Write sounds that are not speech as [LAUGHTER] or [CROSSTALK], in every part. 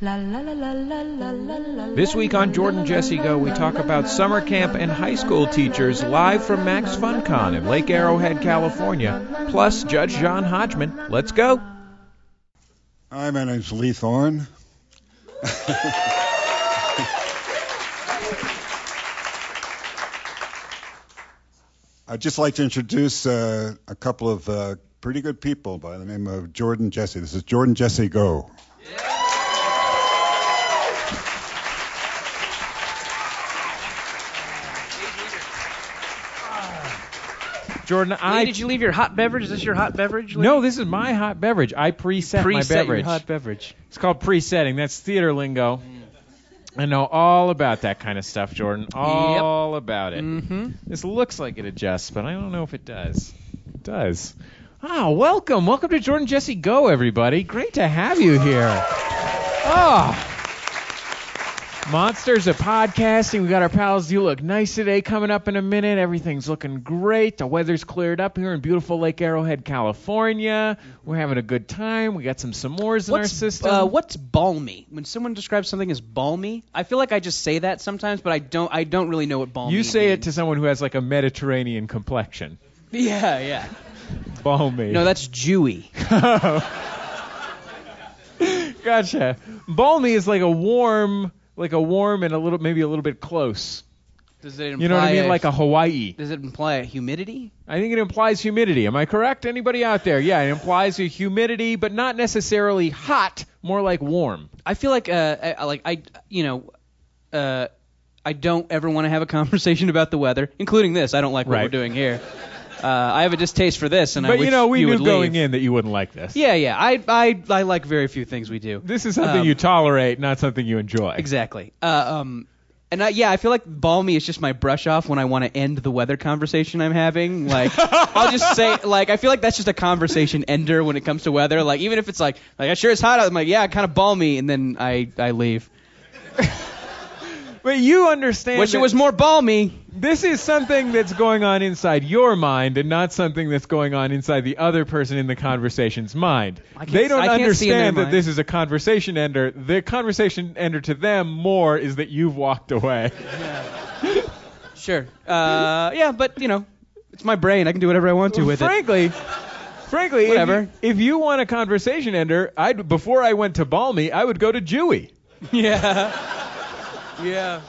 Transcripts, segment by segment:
This week on Jordan Jesse Go, we talk about summer camp and high school teachers live from Max FunCon in Lake Arrowhead, California. Plus, Judge John Hodgman. Let's go. Hi, my name's Lee Thorne. [LAUGHS] I'd just like to introduce uh, a couple of uh, pretty good people by the name of Jordan Jesse. This is Jordan Jesse Go. Jordan, I. Did you leave your hot beverage? Is this your hot beverage? Lee? No, this is my hot beverage. I preset, my beverage. hot beverage. It's called presetting. That's theater lingo. I know all about that kind of stuff, Jordan. All about it. Mm-hmm. This looks like it adjusts, but I don't know if it does. It does. Ah, welcome. Welcome to Jordan Jesse Go, everybody. Great to have you here. Oh. Monsters of podcasting. We got our pals You Look Nice today coming up in a minute. Everything's looking great. The weather's cleared up here in beautiful Lake Arrowhead, California. We're having a good time. We got some s'mores in our system. uh, what's balmy? When someone describes something as balmy, I feel like I just say that sometimes, but I don't. I don't really know what balmy. you say it to someone who has like a Mediterranean complexion. Yeah, yeah. Balmy. No, that's Jewy. [LAUGHS] [LAUGHS] gotcha. Balmy is like a warm, like a warm and a little, maybe a little bit close. Does it imply You know what I mean? a- Like a Hawaii. Does it imply a humidity? I think it implies humidity. Am I correct? Anybody out there? Yeah, it implies a humidity, but not necessarily hot. More like warm. I feel like, uh, I, like I, you know, uh, I don't ever want to have a [LAUGHS] conversation about the weather, including this. I don't like what Right. we're doing here. Uh, I have a distaste for this, and I But wish you know, we you knew would going leave. in that you wouldn't like this. Yeah, yeah. I, I, I like very few things we do. This is something Um, you tolerate, not something you enjoy. Exactly. Uh, um, and I, yeah, I feel like balmy is just my brush off when I want to end the weather conversation I'm having. Like, [LAUGHS] I'll just say, like, I feel like that's just a conversation ender when it comes to weather. Like, even if it's like, like, I sure it's hot out. I'm like, yeah, kind of balmy, and then I, I leave. [LAUGHS] But you understand. Wish it was more balmy. This is something that's going on inside your mind, and not something that's going on inside the other person in the conversation's mind. They don't I can't see in their understand that mind. this is a conversation ender. The conversation ender to them more is that you've walked away. [LAUGHS] Sure. Uh, yeah, but you know, it's my brain. I can do whatever I want to with it. frankly, frankly, if Whatever. you- If you, want a conversation ender, I'd before I went to Balmy, I would go to Jewy. [LAUGHS] Yeah. Yeah.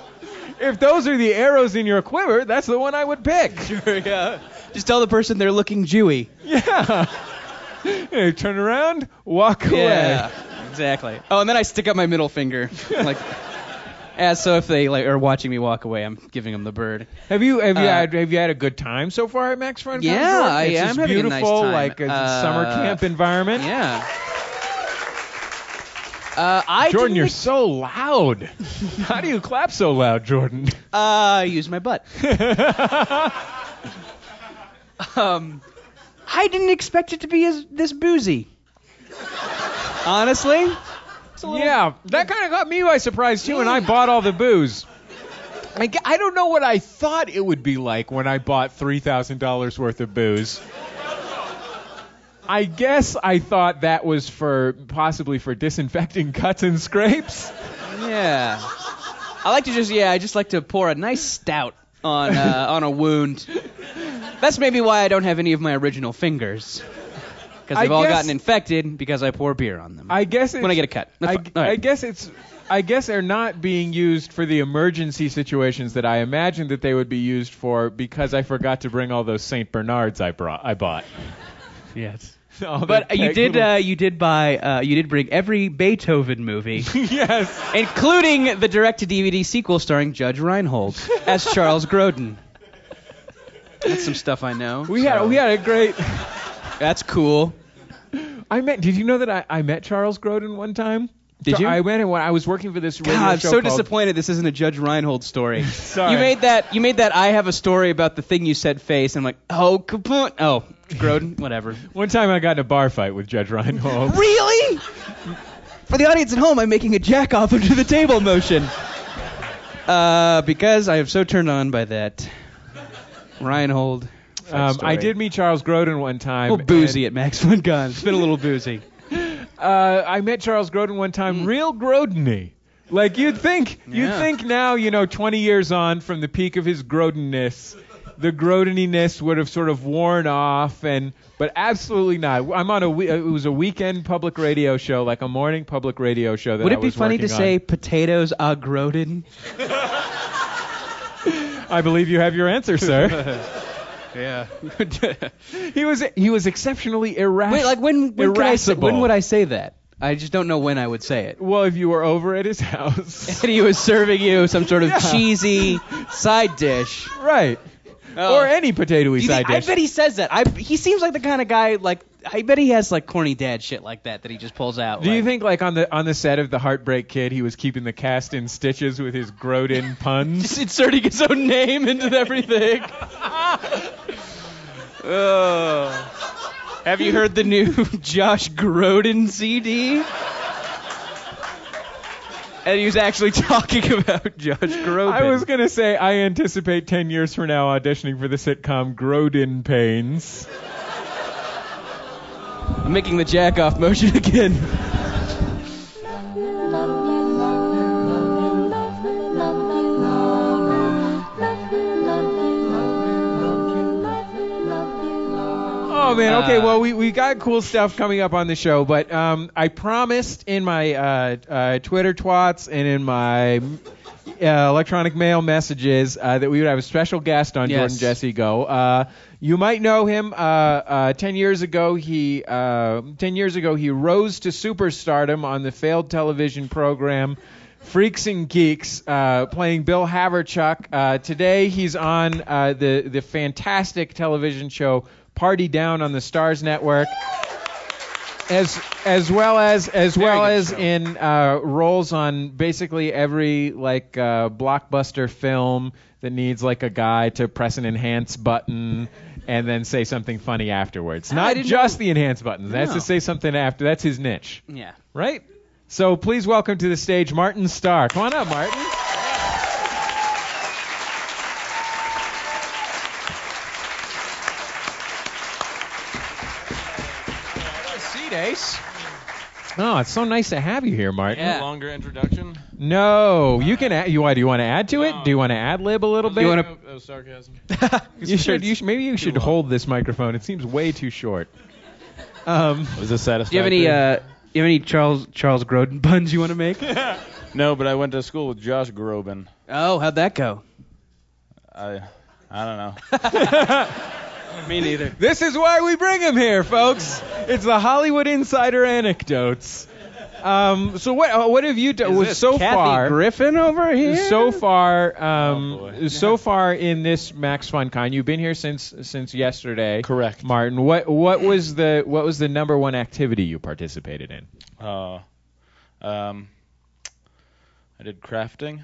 If those are the arrows in your quiver, that's the one I would pick. [LAUGHS] Sure. Yeah. Just tell the person they're looking Jewy. Yeah. [LAUGHS] Hey, turn around, walk away. Yeah, exactly. Oh, and then I stick up my middle finger, like, as [LAUGHS] so if they like are watching me walk away, I'm giving them the bird. Have you have you Uh, had have you had a good time so far at Max Fun? Yeah, I it's am having a beautiful, nice time. like a Uh, summer camp environment. Yeah. Uh, I Jordan, you're so loud. [LAUGHS] How do you clap so loud, Jordan? uh, use my butt. [LAUGHS] um, I didn't expect it to be as this boozy. Honestly. Little- yeah, that kind of got me by surprise too, and I bought all the booze. I don't know what I thought it would be like when I bought three thousand dollars worth of booze. I guess I thought that was for possibly for disinfecting [LAUGHS] cuts and scrapes. Yeah. I like to just yeah, I just like to pour a nice stout on uh, on a wound. That's maybe why I don't have any of my original fingers. Because they've all guess- gotten infected because I pour beer on them. I guess it's, when I get a cut. I, fine. All I guess it's. I guess they're not being used for the emergency situations that I imagined that they would be used for because I forgot to bring all those Saint Bernards I brought. I bought. yes. [LAUGHS] All the But you did little- uh, you did buy uh, you did bring every Beethoven movie, [LAUGHS] yes. including the direct to DVD sequel starring Judge Reinhold as Charles Grodin. That's some stuff I know. We had we had a great. That's cool. I met. Did you know that I, I met Charles Grodin one time? Did you? I went and I was working for this radio God, I'm show so called- disappointed this isn't a Judge Reinhold story. [LAUGHS] Sorry. You made that. You made that. I have a story about the thing you said face. And I'm like, oh, kaput. Oh, Grodin. [LAUGHS] Whatever. One time I got in a bar fight with Judge Reinhold. Really? For the audience at home, I'm making a jack off under the table motion. Uh, because I am so turned on by that. Reinhold. Um, I did meet Charles Grodin one time. A little boozy at Max FunCon. It's been a little boozy. Uh, I met Charles Grodin one time, real Grodin-y. Like you'd think, you'd Yeah. think now, you know, 20 years on from the peak of his Grodin-ness, the Grodin-ness would have sort of worn off, and but absolutely not. I'm on a we- it was a weekend public radio show, like a morning public radio show that Would I it be was funny to working say on. potatoes are Grodin? [LAUGHS] I believe you have your answer, sir. [LAUGHS] Yeah. [LAUGHS] he was he was exceptionally irrational. Wait, like when when, can I say, irascible. when would I say that? I just don't know when I would say it. Well, if you were over at his house. [LAUGHS] And he was serving you some sort of [LAUGHS] cheesy side dish. right. Oh. Or any potatoey side think- I bet he says that. I he seems like the kind of guy like I bet he has like corny dad shit like that that he just pulls out. Do you think like on the on the set of the Heartbreak Kid, he was keeping the cast in stitches with his Grodin [LAUGHS] puns? just inserting his own name into everything? [LAUGHS] oh. Have you heard the new [LAUGHS] Josh Grodin CD? And he was actually [LAUGHS] talking about Josh Grodin. I was gonna say I anticipate ten years from now auditioning for the sitcom Grodin Pains. I'm making the jack off motion [LAUGHS] again. Oh man, okay. Uh, Well, we we got cool stuff coming up on the show, but um, I promised in my uh, uh, Twitter twats and in my uh, electronic mail messages uh, that we would have a special guest on Yes. Jordan Jesse Go. Uh, you might know him. Uh, uh, ten years ago, he uh, ten years ago he rose to superstardom on the failed television program. Freaks and Geeks, uh, playing Bill Haverchuck. Uh, today he's on uh, the the fantastic television show Party Down on the Starz Network, as as well as as well as show. in uh, roles on basically every like uh, blockbuster film that needs like a guy to press an enhance button and then say something funny afterwards. Not just know- the enhance buttons. That's No. to say something after. That's his niche, Yeah. right? So please welcome to the stage Martin Starr. Come on up, Martin. Seat Ace. Oh, it's so nice to have you here, Martin. Yeah. Longer introduction. No, you can. Add, you, what, do you want to add to it? Do you want to ad lib a little bit? You wanna- Oh, oh, sarcasm. [LAUGHS] You should. You should. Maybe you should hold this microphone. It seems way too short. Um, [LAUGHS] Was this Do you have any uh you have any Charles Charles Grodin [LAUGHS] puns you want to make? No, but I went to school with Josh Groban. oh, how'd that go? I, I don't know. [LAUGHS] Me neither. this is why we bring him here, folks. It's the Hollywood Insider anecdotes. Um, so what? uh, What have you done? So Kathy far. Griffin over here. So far, um, Oh, so far in this Max FunCon, you've been here since since yesterday. Correct. Martin. What what was the what was the number one activity you participated in? Uh, um, I did crafting.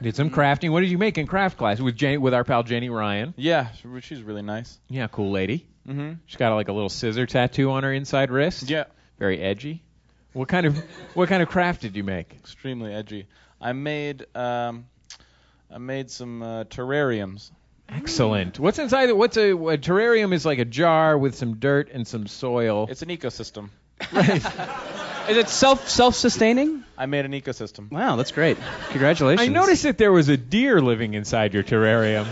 Did some crafting. What did you make in craft class with Jane, with our pal Jenny Ryan? Yeah, she's really nice. Yeah, cool lady. Mm-hmm. She's got like a little scissor tattoo on her inside wrist. Yeah, Very edgy. What kind of what kind of craft did you make? extremely edgy. I made um, I made some uh, terrariums. Excellent. What's inside? it? What's a, a terrarium? Is like a jar with some dirt and some soil. It's an ecosystem. [LAUGHS] Is it self self sustaining? I made an ecosystem. Wow, that's great. Congratulations. I noticed that there was a deer living inside your terrarium.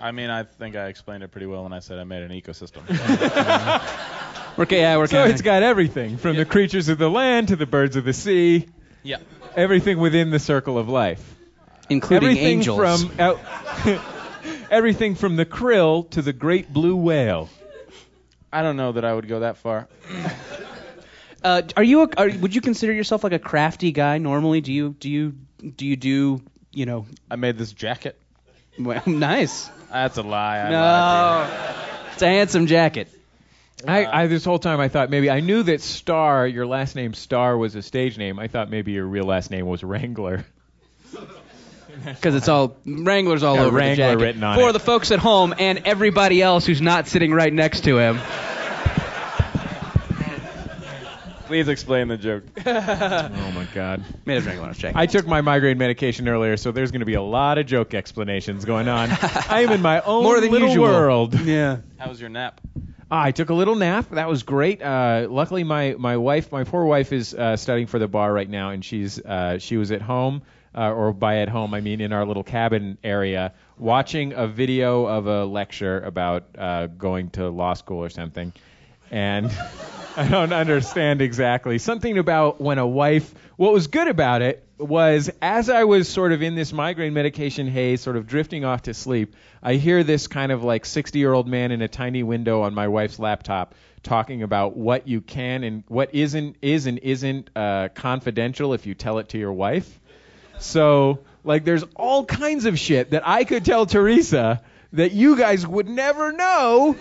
I mean, I think I explained it pretty well when I said I made an ecosystem. [LAUGHS] We're, ca- yeah, we're So it's got everything from the creatures of the land to the birds of the sea. yeah. Everything within the circle of life. including everything angels. from out, [LAUGHS] everything from the krill to the great blue whale. I don't know that I would go that far. [LAUGHS] Uh, are you? A, are, would you consider yourself like a crafty guy normally? Do you? Do you? Do you do? You know? I made this jacket. Well, [LAUGHS] nice. That's a lie. I lied No. It's a handsome jacket. I, I this whole time I thought maybe I knew that Starr, your last name Starr, was a stage name. I thought maybe your real last name was Wrangler. [LAUGHS] Because it's all Wranglers all Got over Wrangler the jacket. written on For it. the folks at home and everybody else who's not sitting right next to him. Please explain the joke. [LAUGHS] Oh my God! Made of Wrangler on his jacket. I took my migraine medication earlier, so there's going to be a lot of joke explanations going on. I am in my [LAUGHS] own More than little usual. world. yeah. How was your nap? Ah, I took a little nap. That was great. Uh, luckily, my, my wife, my poor wife, is uh, studying for the bar right now, and she's uh, she was at home, uh, or by at home I mean in our little cabin area, watching a video of a lecture about uh, going to law school or something, and [LAUGHS] I don't understand exactly something about when a wife. What was good about it was as I was sort of in this migraine medication haze, sort of drifting off to sleep, I hear this kind of like 60 year old man in a tiny window on my wife's laptop talking about what you can and what isn't is and isn't uh, confidential if you tell it to your wife. So like there's all kinds of shit that I could tell Teresa that you guys would never know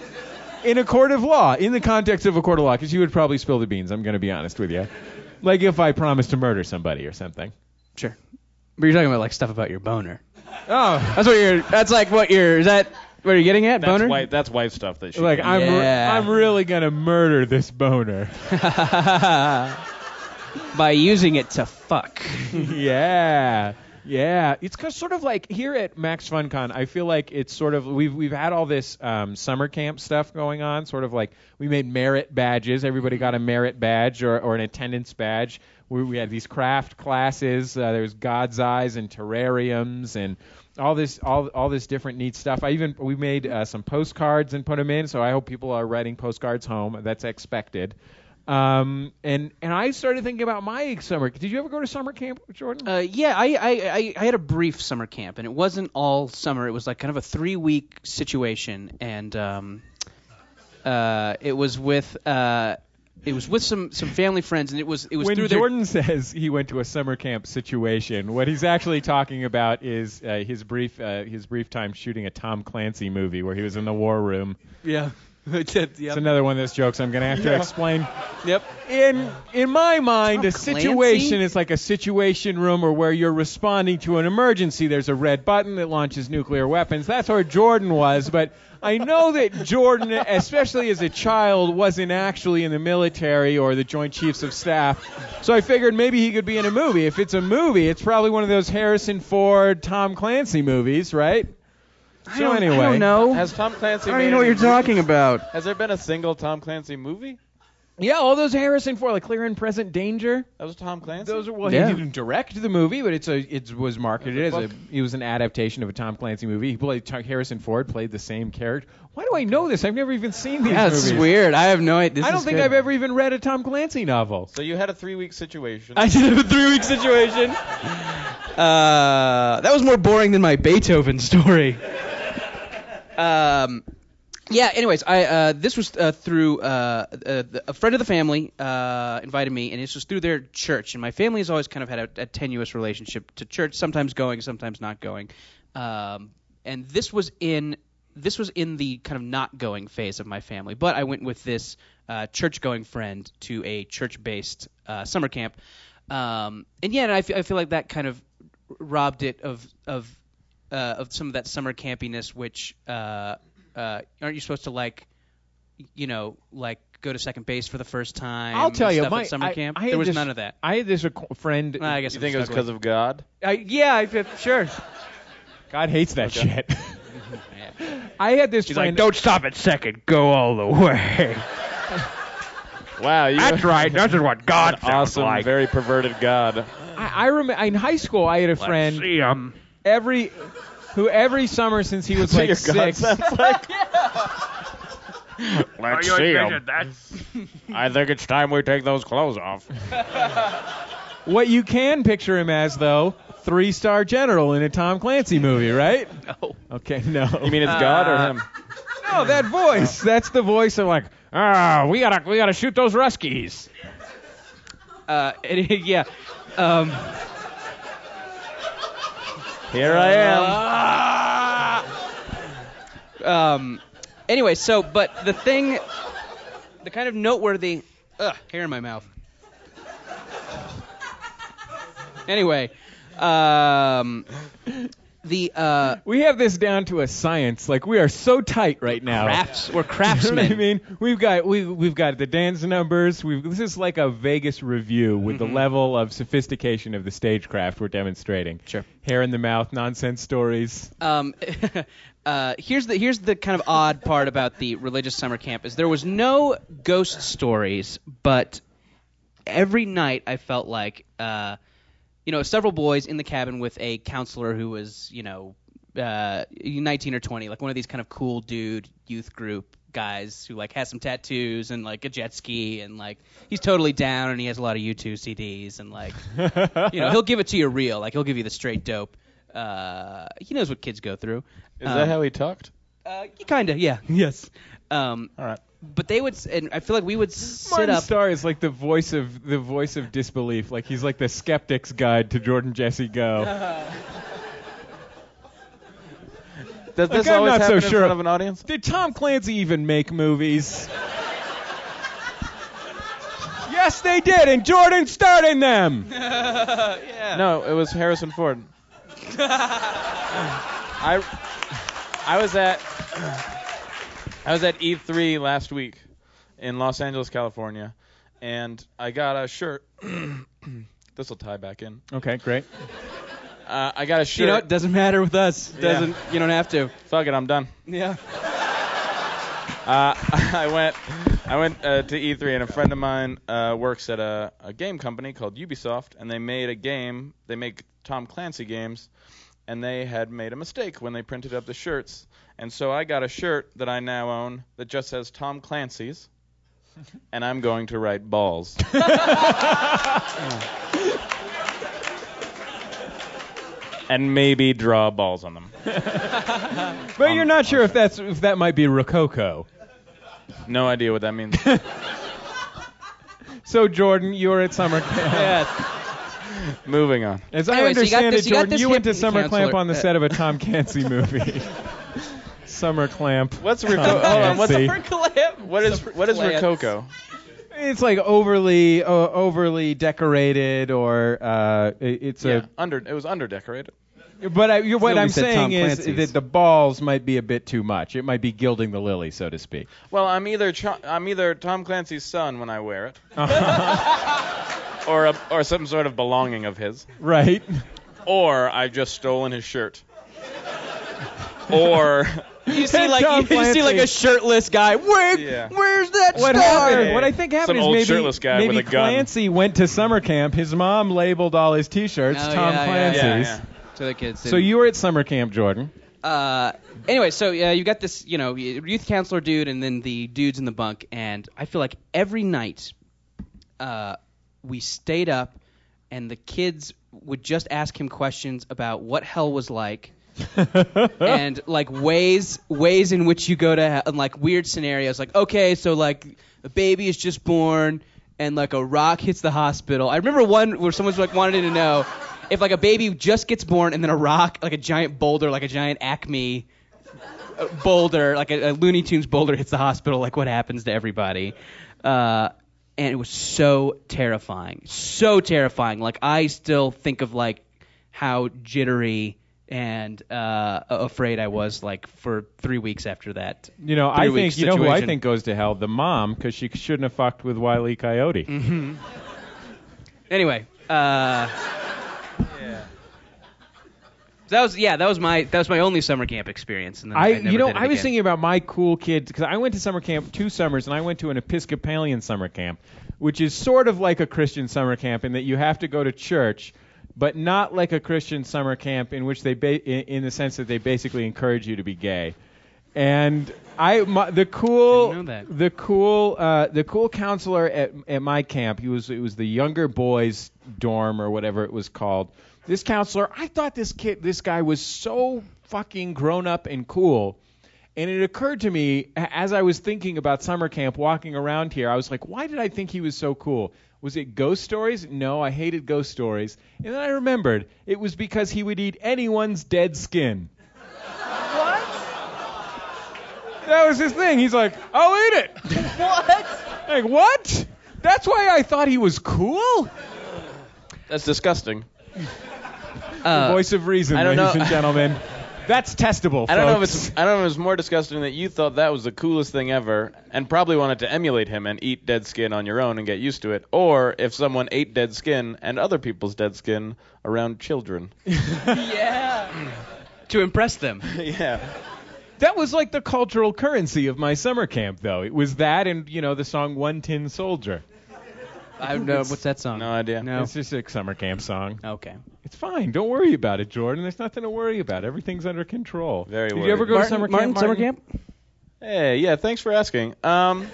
in a court of law, in the context of a court of law, because you would probably spill the beans. I'm going to be honest with you. Like if I promised to murder somebody or something. Sure. But you're talking about like stuff about your boner. Oh, That's what you're. That's like what you're. Is that what you're getting at? That's boner. wife. That's wife stuff. That she like can- I'm, re- Yeah. I'm really gonna murder this boner. [LAUGHS] By using it to fuck. [LAUGHS] yeah. Yeah, it's sort of like here at Max FunCon, I feel like it's sort of we've we've had all this um, summer camp stuff going on. Sort of like we made merit badges. Everybody got a merit badge or, or an attendance badge. We, we had these craft classes. Uh, there was God's Eyes and terrariums and all this all all this different neat stuff. I even we made uh, some postcards and put them in. So I hope people are writing postcards home. That's expected. Um, and and I started thinking about my summer. Did you ever go to summer camp, Jordan? Uh, yeah, I, I, I, I had a brief summer camp, and it wasn't all summer. It was like kind of a three week situation, and um, uh, it was with uh, it was with some, some family friends, and it was it was when through their Jordan says he went to a summer camp situation, what he's actually talking about is uh, his brief uh, his brief time shooting a Tom Clancy movie where he was in the war room. yeah. Yep. It's another one of those jokes I'm going to have to explain. Yep. In in my mind, oh, a situation Clancy? is like a situation room or where you're responding to an emergency. There's a red button that launches nuclear weapons. That's where Jordan was, but I know that Jordan, especially as a child, wasn't actually in the military or the Joint Chiefs of Staff. So I figured maybe he could be in a movie. If it's a movie, it's probably one of those Harrison Ford, Tom Clancy movies, right? I So don't, anyway, I don't know. Has Tom Clancy? I don't made even know what you're movies? talking about. Has there been a single Tom Clancy movie? Yeah, all those Harrison Ford, like Clear and Present Danger. That was Tom Clancy. Those are well, Yeah. he didn't direct the movie, but it's a it was marketed It as was a a it was an adaptation of a Tom Clancy movie. He played Harrison Ford played the same character. Why do I know this? I've never even seen these That's movies. weird. I have no idea. This I don't is think good. I've ever even read a Tom Clancy novel. so you had a three-week situation. I did have a three week situation. Uh, that was more boring than my Beethoven story. Um, yeah. Anyways, I uh, this was uh, through uh, uh, a friend of the family uh, invited me, and this was through their church. And my family has always kind of had a, a tenuous relationship to church, sometimes going, sometimes not going. Um, and this was in this was in the kind of not going phase of my family. But I went with this uh, church going friend to a church based uh, summer camp. Um, and yeah, I I feel like that kind of robbed it of of uh, of some of that summer campiness, which uh, uh, aren't you supposed to like, you know, like go to second base for the first time? I'll tell you, stuff my at summer I- camp. I had there was this- none of that. I had this ac- friend. Well, I guess you I'm think it was because of God? I, yeah, I feel, sure. God hates that Okay. shit. [LAUGHS] I had this He's friend. like, don't stop at second, go all the way. Wow, you That's right. That's is what God An sounds awesome, like. very perverted God. [LAUGHS] I, I remember in high school. I had a Let's friend see 'em. Every who every summer since he was [LAUGHS] like your six. sounds [LAUGHS] like. [LAUGHS] Let's you see envision 'em. That's I think it's time we take those clothes off. What you can picture him as, though, three star general in a Tom Clancy movie, right? No. Okay, no. You mean it's God or Uh, him? no? That voice. That's the voice of like, ah, we gotta, we gotta shoot those Ruskies. Uh, and, yeah. Um, Here I am. um, anyway, so but the thing, the kind of noteworthy ugh, hair in my mouth. anyway, um, the uh, We have this down to a science. Like we are so tight right now. crafts we're [LAUGHS] You know what craftsmen. I mean, we've got we we've got the dance numbers. We've, this is like a Vegas revue with Mm-hmm. the level of sophistication of the stagecraft we're demonstrating. Sure. Hair in the mouth, nonsense stories. Um, [LAUGHS] uh, here's the here's the kind of odd part about the religious summer camp is there was no ghost stories, but every night I felt like uh, you know several boys in the cabin with a counselor who was you know uh, 19 or 20, like one of these kind of cool dude youth group guys who like has some tattoos and like a jet ski and like he's totally down and he has a lot of U2 CDs and like [LAUGHS] you know he'll give it to you real, like he'll give you the straight dope. Uh, he knows what kids go through. Is Um, that how he talked? Uh, kinda, yeah, [LAUGHS] yes. Um, All right. but they would, and I feel like we would sit Martin up. Starr is like the voice of the voice of disbelief. Like he's like the skeptic's guide to Jordan Jesse Go. [LAUGHS] Does Like, this I'm always not so happen in sure. front of an audience? Did Tom Clancy even make movies? yes, they did, and Jordan starred in them. [LAUGHS] yeah. No, it was Harrison Ford. [LAUGHS] I I was at I was at E3 last week in Los Angeles, California, and I got a shirt. [CLEARS THROAT] this will tie back in. Okay, great. Uh, I got a shirt. You know, it doesn't matter with us. Doesn't you don't have to. Fuck it, I'm done. Yeah. Uh, [LAUGHS] I went, I went uh, to E3, and a friend of mine uh, works at a, a game company called Ubisoft, and they made a game. They make Tom Clancy games, and they had made a mistake when they printed up the shirts, and so I got a shirt that I now own that just says Tom Clancy's, [LAUGHS] and I'm going to write balls. [LAUGHS] and maybe draw balls on them. [LAUGHS] But you're not sure if that's if that might be Rococo. No idea what that means. So Jordan, you were at summer camp. Yeah. Moving on. As I Anyway, so you got understand this- it, you got Jordan, this you went to hip summer counselor. camp on the set of a Tom Clancy movie. [LAUGHS] summer clamp. What's Tom Rococo? Hold on. What's Clancy. What is what is Plants. Rococo? It's like overly uh, overly decorated, or uh, it- it's Yeah, under it was under decorated. a. But I, you're, what I'm saying is that the balls might be a bit too much. It might be gilding the lily, so to speak. Well, I'm either Ch- I'm either Tom Clancy's son when I wear it, [LAUGHS] [LAUGHS] or a, or some sort of belonging of his, right. or I've just stolen his shirt, or [LAUGHS] You see Tom like you, you see like a shirtless guy. Where Yeah. where's that What star? happened? What I think happened Some is old maybe shirtless guy maybe with a gun. Clancy went to summer camp. His mom labeled all his T-shirts Oh, Tom yeah, yeah, Clancy's. yeah, yeah. To the kids. So you were at summer camp, Jordan. uh, anyway, so uh, you got this, you know, youth counselor dude, and then the dudes in the bunk, and I feel like every night, uh, we stayed up, and the kids would just ask him questions about what hell was like, [LAUGHS] and like ways ways in which you go to hell, and like weird scenarios, like okay, so like a baby is just born, and like a rock hits the hospital. I remember one where someone's like wanted to know if like a baby just gets born and then a rock, like a giant boulder, like a giant Acme uh, boulder, like a, a Looney Tunes boulder hits the hospital, like what happens to everybody. Uh, and it was so terrifying, so terrifying. Like I still think of like how jittery and uh, afraid I was like for three weeks after that. You know, I think you know who I think goes to hell? The mom, because she shouldn't have fucked with Wiley Coyote. Mm-hmm. [LAUGHS] Anyway, uh, that was yeah, that was my that was my only summer camp experience. And then I, I, you know, I was again. thinking about my cool kids because I went to summer camp two summers, and I went to an Episcopalian summer camp, which is sort of like a Christian summer camp in that you have to go to church, but not like a Christian summer camp in which they, ba- in, in the sense that they basically encourage you to be gay. And I, my, the cool, Didn't know that. the cool, uh, the cool counselor at at my camp, he was it was the younger boys dorm or whatever it was called. This counselor, I thought this kid, this guy was so fucking grown up and cool. And it occurred to me a- as I was thinking about summer camp, walking around here, I was like, why did I think he was so cool? Was it ghost stories? No, I hated ghost stories. And then I remembered it was because he would eat anyone's dead skin. [LAUGHS] What? That was his thing. He's like, I'll eat it. what? Like what? That's why I thought he was cool. That's disgusting. Uh, the voice of reason, I don't ladies know- and gentlemen. That's testable. I don't know if folks. it's I don't know if it's more disgusting that you thought that was the coolest thing ever and probably wanted to emulate him and eat dead skin on your own and get used to it, or if someone ate dead skin and other people's dead skin around children. [LAUGHS] Yeah. to impress them. [LAUGHS] yeah. That was like the cultural currency of my summer camp, though. It was that and, you know, the song One Tin Soldier. I don't know what's that song. No idea. No. It's just a summer camp song. Okay. It's fine. Don't worry about it, Jordan. There's nothing to worry about. Everything's under control. Very Did worried. you ever go Martin, to summer Martin, camp? summer camp? Hey, yeah, thanks for asking. Um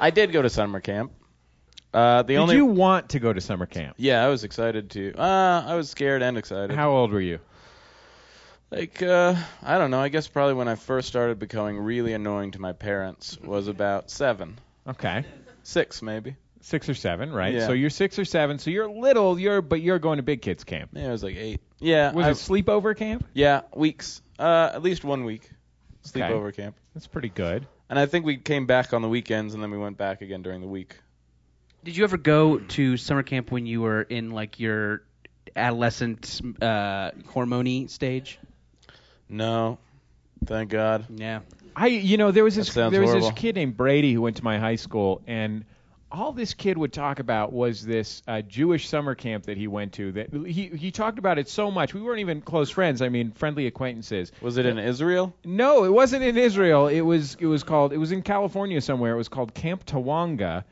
I did go to summer camp. Uh the Did only you want to go to summer camp? Yeah, I was excited to. Uh I was scared and excited. How old were you? Like, uh, I don't know. I guess probably when I first started becoming really annoying to my parents was about seven, Okay. six maybe. Six or seven, right? Yeah. So you're six or seven. So you're little. You're but you're going to big kids camp. Yeah, I was like eight. Yeah, Was I- it sleepover camp? yeah, weeks. Uh, at least one week, sleepover camp. That's pretty good. And I think we came back on the weekends, and then we went back again during the week. Did you ever go to summer camp when you were in like your adolescent uh, hormone stage? No, thank God. Yeah. I, you know, there was this there was horrible. this kid named Brady who went to my high school, and all this kid would talk about was this uh, Jewish summer camp that he went to. That he he talked about it so much. We weren't even close friends. I mean, friendly acquaintances. Was it in Israel? No, it wasn't in Israel. It was it was called it was in California somewhere. It was called Camp Tawonga.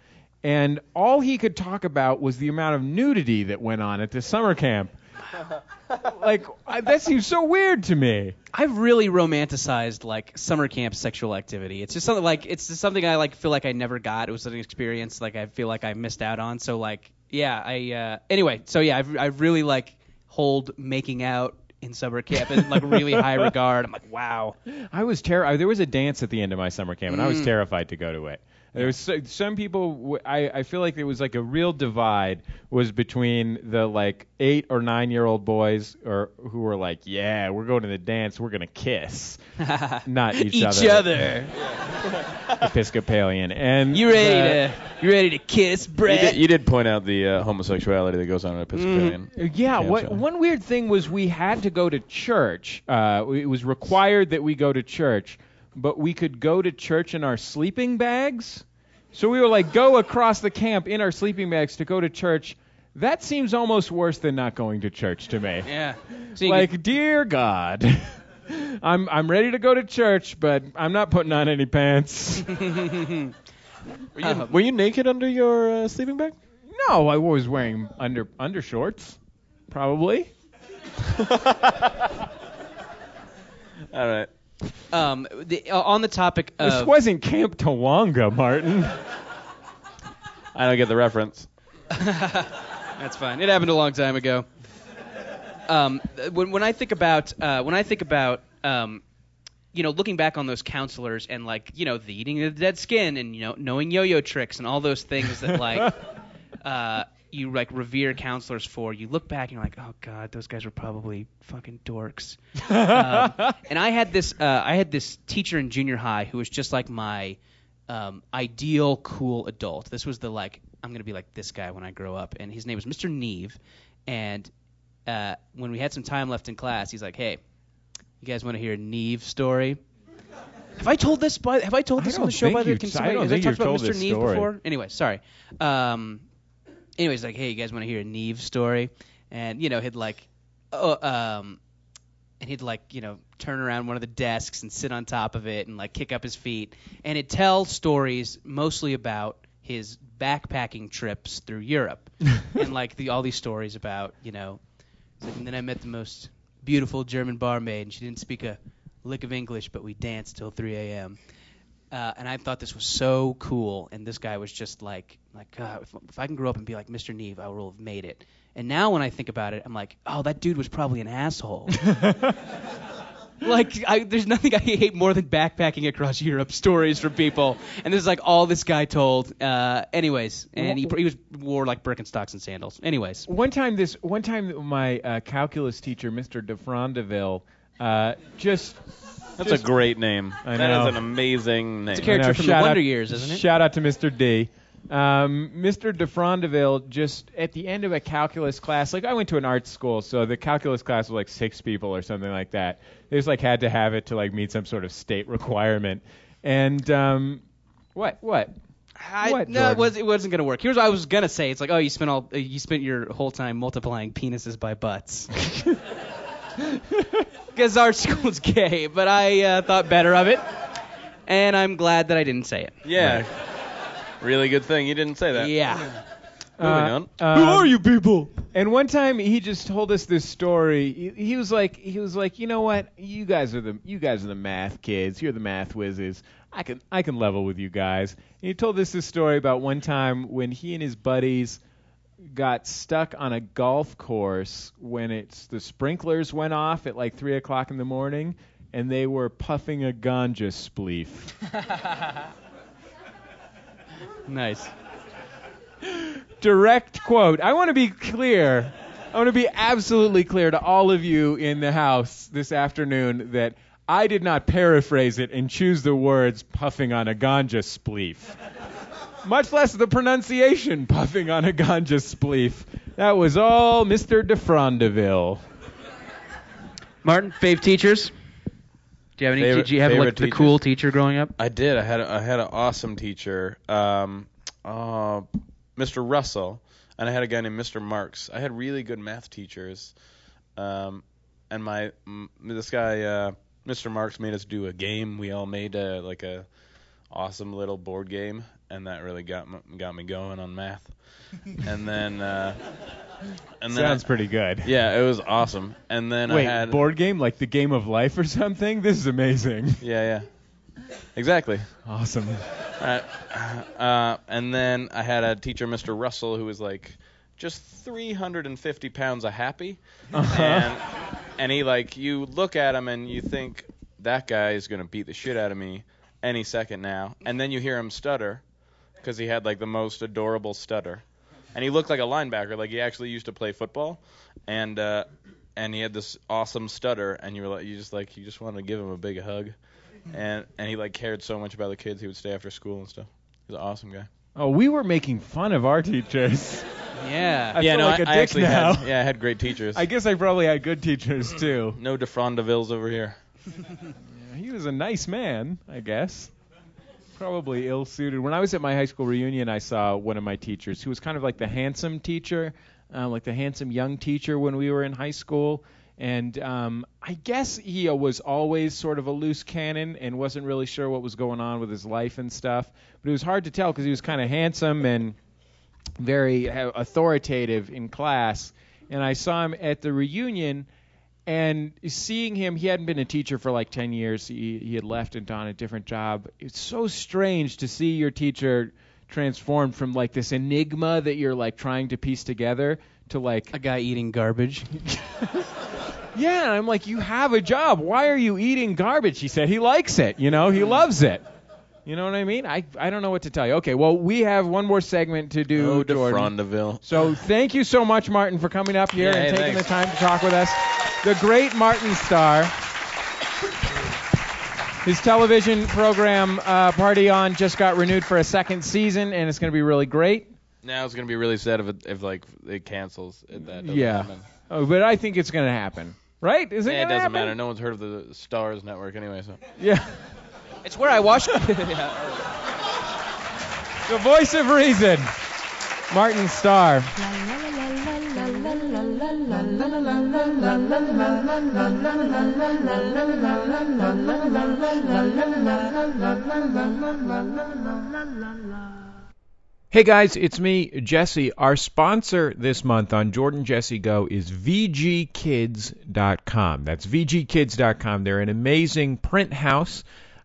And all he could talk about was the amount of nudity that went on at this summer camp. [LAUGHS] like I, that seems so weird to me. I've really romanticized like summer camp sexual activity. It's just something like it's just something I like feel like I never got. It was an experience like I feel like I missed out on. So like yeah, I uh, anyway. So yeah, I've I really like hold making out in summer camp in like really [LAUGHS] high regard. I'm like wow. I was ter- There was a dance at the end of my summer camp, and I was Mm. terrified to go to it. There was so, some people. I feel like there was like a real divide was between the like eight or nine year old boys or who were like, yeah, we're going to the dance, we're gonna kiss, [LAUGHS] not each, other. Each other. [LAUGHS] Episcopalian, and You ready the- to you ready to kiss, You Brett? did, you did point out the uh, homosexuality that goes on in Episcopalian. Yeah, what, one weird thing was we had to go to church. Uh, it was required that we go to church, but we could go to church in our sleeping bags. So we were like, go across the camp in our sleeping bags to go to church. That seems almost worse than not going to church to me. Yeah. So you Like, dear God, [LAUGHS] I'm I'm ready to go to church, but I'm not putting on any pants. [LAUGHS] Were, you, were you naked under your uh, sleeping bag? no, I was wearing under undershorts, probably. [LAUGHS] All right. Um the, uh, on the topic of This wasn't Camp Tawonga, Martin. I don't get the reference. [LAUGHS] That's fine. It happened a long time ago. Um, when when I think about uh, when I think about um, you know looking back on those counselors and like you know the eating of the dead skin and you know knowing yo-yo tricks and all those things that like [LAUGHS] uh, you like revere counselors for, you look back and you're like, oh god, those guys were probably fucking dorks. um, [LAUGHS] and I had this uh, I had this teacher in junior high who was just like my um, ideal cool adult. This was the like I'm gonna be like this guy when I grow up, and his name was Mr. Neve. And uh, when we had some time left in class, he's like, "Hey, you guys want to hear a Neve story?" Have I told this? By, have I told I this on don't the show? By the way, Can I don't think I talked you've about told Mr. this Neve story. before? Anyway, sorry. Um, anyways, like, hey, you guys want to hear a Neve story? And you know, he'd like, oh, um, and he'd like, you know, turn around one of the desks and sit on top of it and like kick up his feet, and he'd tell stories mostly about his backpacking trips through Europe, [LAUGHS] and like the all these stories about, you know, like, and then I met the most beautiful German barmaid, and she didn't speak a lick of English, but we danced till 3 a.m. Uh, and I thought this was so cool, and this guy was just like, like, God, if, if I can grow up and be like Mr. Neve, I will have made it. And now when I think about it, I'm like, oh, that dude was probably an asshole. [LAUGHS] like, I, there's nothing I hate more than backpacking across Europe stories from people. And this is like all this guy told. Uh, anyways, and he, he was wore like Birkenstocks and sandals. Anyways, One time, this one time, my uh, calculus teacher, Mr. DeFrondeville, Uh, just That's Just- a great name. I That know. is an amazing name. It's a character I know, from the shout Wonder out- Years, isn't it? Shout out to Mr. D. Um, Mr. DeFrondeville just at the end of a calculus class, like I went to an art school, so the calculus class was like six people or something like that. They just like had to have it to like meet some sort of state requirement. And um, what what? I, What, no, it, Jordan? was, it wasn't gonna work. Here's what I was gonna say. It's like, oh, you spent all uh, you spent your whole time multiplying penises by butts. [LAUGHS] Because our school's gay, but I uh, thought better of it, and I'm glad that I didn't say it. Yeah. Really good thing you didn't say that. Yeah. Moving on. Who are you people? And one time he just told us this story. He, he was like, he was like, you know what? You guys are the you guys are the math kids. You're the math whizzes. I can I can level with you guys. And he told us this story about one time when he and his buddies got stuck on a golf course when it's the sprinklers went off at like three o'clock in the morning, and they were puffing a ganja spleef. [LAUGHS] Nice. direct quote. I want to be clear. I want to be absolutely clear to all of you in the house this afternoon that I did not paraphrase it and choose the words puffing on a ganja spleef. Much less the pronunciation puffing on a ganja spleef. That was all Mr. DeFrondeville. Martin, fave teachers. Do you have any? Favorite- did you have like the teachers? cool teacher growing up? I did. I had a, I had an awesome teacher, um, uh, Mr. Russell, and I had a guy named Mr. Marks. I had really good math teachers, um, and my m- this guy, uh, Mr. Marks, made us do a game. We all made a, like a awesome little board game, and that really got m- got me going on math. [LAUGHS] and then, uh, and then Sounds I- pretty good. yeah, it was awesome. And then Wait, I had board game like the game of life or something? This is amazing. [LAUGHS] yeah, yeah, exactly. Awesome. Uh, uh, and then I had a teacher, Mr. Russell, who was like just 350 pounds of happy, and and he like you look at him and you think that guy is gonna beat the shit out of me any second now, and then you hear him stutter because he had like the most adorable stutter, and he looked like a linebacker, like he actually used to play football, and uh, and he had this awesome stutter, and you were like you just like you just wanted to give him a big hug and and he like cared so much about the kids he would stay after school and stuff. He's an awesome guy. Oh, we were making fun of our teachers. [LAUGHS] Yeah. I yeah, feel no, like a I, I dick actually now. had yeah, I had great teachers. I guess I probably had good teachers too. no DeFrondevilles over here. [LAUGHS] He was a nice man, I guess. Probably ill suited. When I was at my high school reunion, I saw one of my teachers who was kind of like the handsome teacher, um, like the handsome young teacher when we were in high school. And um, I guess he was always sort of a loose cannon and wasn't really sure what was going on with his life and stuff. But it was hard to tell because he was kind of handsome and very uh, authoritative in class. And I saw him at the reunion, and seeing him, he hadn't been a teacher for like 10 years. He, he had left and done a different job. It's so strange to see your teacher transformed from like this enigma that you're like trying to piece together to like A guy eating garbage. [LAUGHS] yeah, and I'm like, you have a job. Why are you eating garbage? He said he likes it. You know, he loves it. You know what I mean? I I don't know what to tell you. Okay, well, we have one more segment to do, Oh, Jordan. DeFrondeville. So thank you so much, Martin, for coming up here Yeah, and hey, taking thanks. the time to talk with us. The great Martin Starr. His television program, uh, Party On, just got renewed for a second season, and it's going to be really great. Now it's gonna be really sad if it, if like it cancels. If that doesn't Yeah. happen. Oh, but I think it's going to happen. Right? Is it Yeah, it doesn't happen? matter. No one's heard of the Starz Network anyway. So Yeah. It's where I watch. watched. [LAUGHS] The voice of reason, Martin Starr. Hey guys, it's me, Jesse. Our sponsor this month on Jordan Jesse Go is VGKids.com. That's VGKids.com. They're an amazing print house,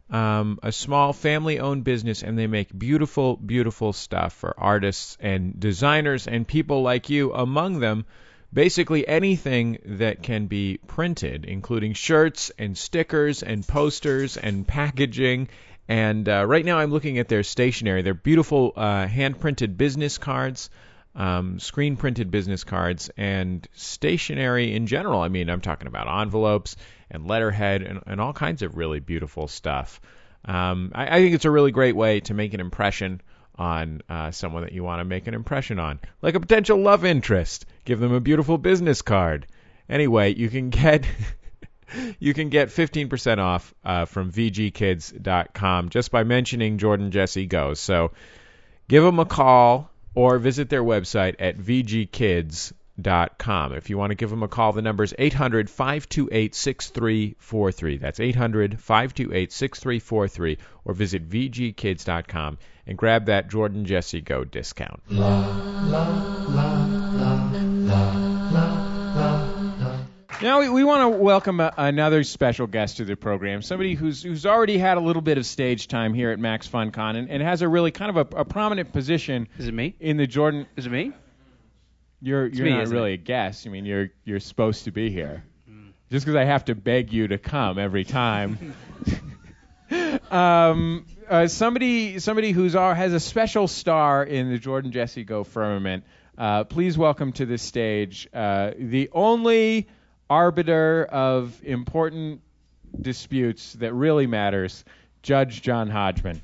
um, a small family owned business, and they make beautiful, beautiful stuff for artists and designers and people like you, among them. Basically, anything that can be printed, including shirts and stickers and posters and packaging and uh, right now, I'm looking at their stationery. They're beautiful uh, hand printed business cards. um, screen printed business cards, and stationery in general. I mean, I'm talking about envelopes and letterhead and, and all kinds of really beautiful stuff. Um, I, I think it's a really great way to make an impression on uh, someone that you want to make an impression on, like a potential love interest. Give them a beautiful business card. Anyway, you can get [LAUGHS] you can get 15% off uh, from vgkids.com just by mentioning Jordan Jesse Goes. So give them a call or visit their website at vgkids.com. If you want to give them a call, the number is 800 528 6343. That's 800 528 6343. Or visit vgkids.com and grab that Jordan Jesse Go discount. Now we, we want to welcome a, another special guest to the program, somebody who's who's already had a little bit of stage time here at Max FunCon and, and has a really kind of a, a prominent position Is it me? in the Jordan. Is it me? You're you're me, not isn't really a guest. I mean, you're you're supposed to be here. Just because I have to beg you to come every time. [LAUGHS] um, uh, somebody somebody who's our, has a special star in the Jordan Jesse Go firmament. Uh, please welcome to the stage uh, the only arbiter of important disputes that really matters, Judge John Hodgman.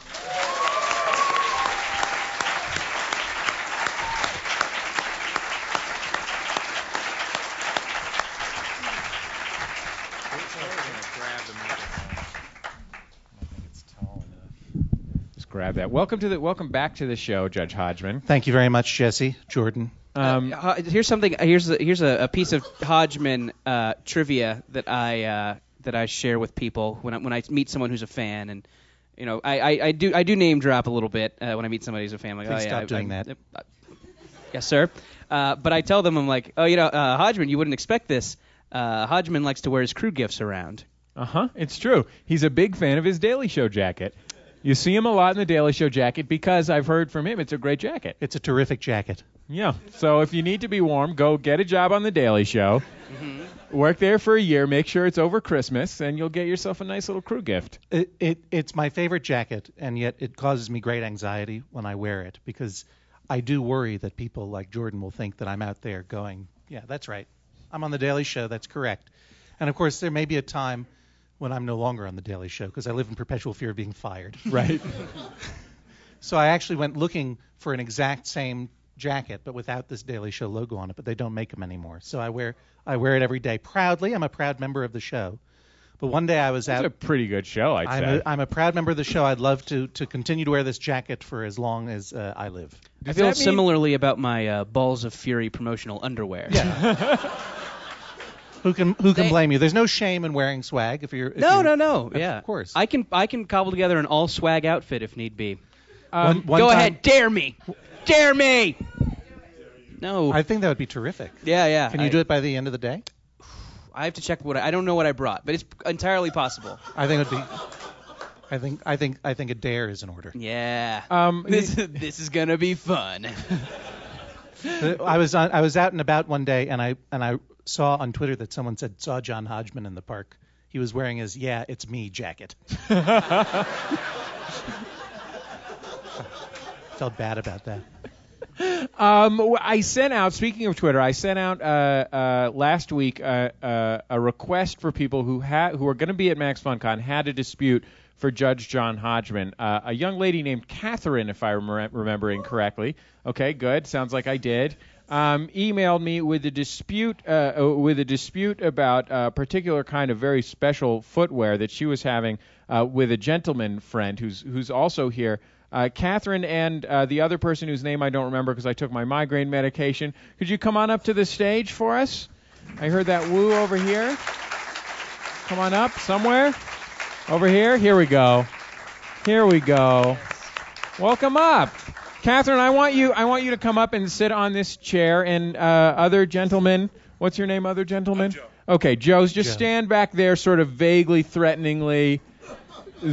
Just grab that. Welcome to the welcome back to the show, Judge Hodgman. Thank you very much, Jesse. Jordan. Um, Uh, here's something. Here's a, here's a, a piece of Hodgman uh, trivia that I uh, that I share with people when I, when I meet someone who's a fan, and you know I, I, I do I do name drop a little bit uh, when I meet somebody who's a fan. Like, Please oh, yeah, stop I- doing I- that. uh, yes, sir. Uh, but I tell them I'm like, oh, you know, uh, Hodgman, you wouldn't expect this. Uh, Hodgman likes to wear his crew gifts around. Uh huh. It's true. He's a big fan of his Daily Show jacket. You see him a lot in the Daily Show jacket because I've heard from him it's a great jacket. It's a terrific jacket. Yeah. So if you need to be warm, go get a job on the Daily Show. Mm-hmm. Work there for a year. Make sure it's over Christmas, and you'll get yourself a nice little crew gift. It, it it's my favorite jacket, and yet it causes me great anxiety when I wear it because I do worry that people like Jordan will think that I'm out there going, yeah, that's right, I'm on the Daily Show, that's correct. And of course, there may be a time when I'm no longer on the Daily Show because I live in perpetual fear of being fired. [LAUGHS] Right. [LAUGHS] So I actually went looking for an exact same jacket, but without this Daily Show logo on it. But they don't make them anymore. So I wear I wear it every day proudly. I'm a proud member of the show. But one day I was It's out. a pretty good show, I'd I'm say. a, I'm a proud member of the show. I'd love to, to continue to wear this jacket for as long as uh, I live. I feel that mean- similarly about my uh, Balls of Fury promotional underwear. Yeah. [LAUGHS] who can who can They- blame you? There's no shame in wearing swag if you're. If No, you're, no, no. Yeah, of course. I can I can cobble together an all swag outfit if need be. Um, One- one Go time- ahead, dare me, dare me. No. I think that would be terrific. yeah, yeah. Can you I, do it by the end of the day? I have to check what I, I don't know what I brought, but it's entirely possible. I think it would be. I think I think I think a dare is in order. Yeah. Um, [LAUGHS] this this is gonna be fun. [LAUGHS] I was on, I was out and about one day and I and I saw on Twitter that someone said saw John Hodgman in the park. He was wearing his yeah it's me jacket. [LAUGHS] Felt bad about that. Um, I sent out. Speaking of Twitter, I sent out uh, uh, last week uh, uh, a request for people who ha- who are going to be at Max FunCon had a dispute for Judge John Hodgman. Uh, a young lady named Catherine, if I'm re- remembering correctly. Okay, good. Sounds like I did. Um, emailed me with a dispute uh, uh, with a dispute about a particular kind of very special footwear that she was having uh, with a gentleman friend who's who's also here. Uh, Catherine and uh, the other person whose name I don't remember because I took my migraine medication. Could you come on up to the stage for us? I heard that woo over here. Come on up somewhere. Over here. Here we go. Here we go. Welcome up. Catherine, I want you I want you to come up and sit on this chair and uh, other gentlemen. What's your name, other gentlemen? Joe. Okay, Joe's just Joe. stand back there sort of vaguely threateningly.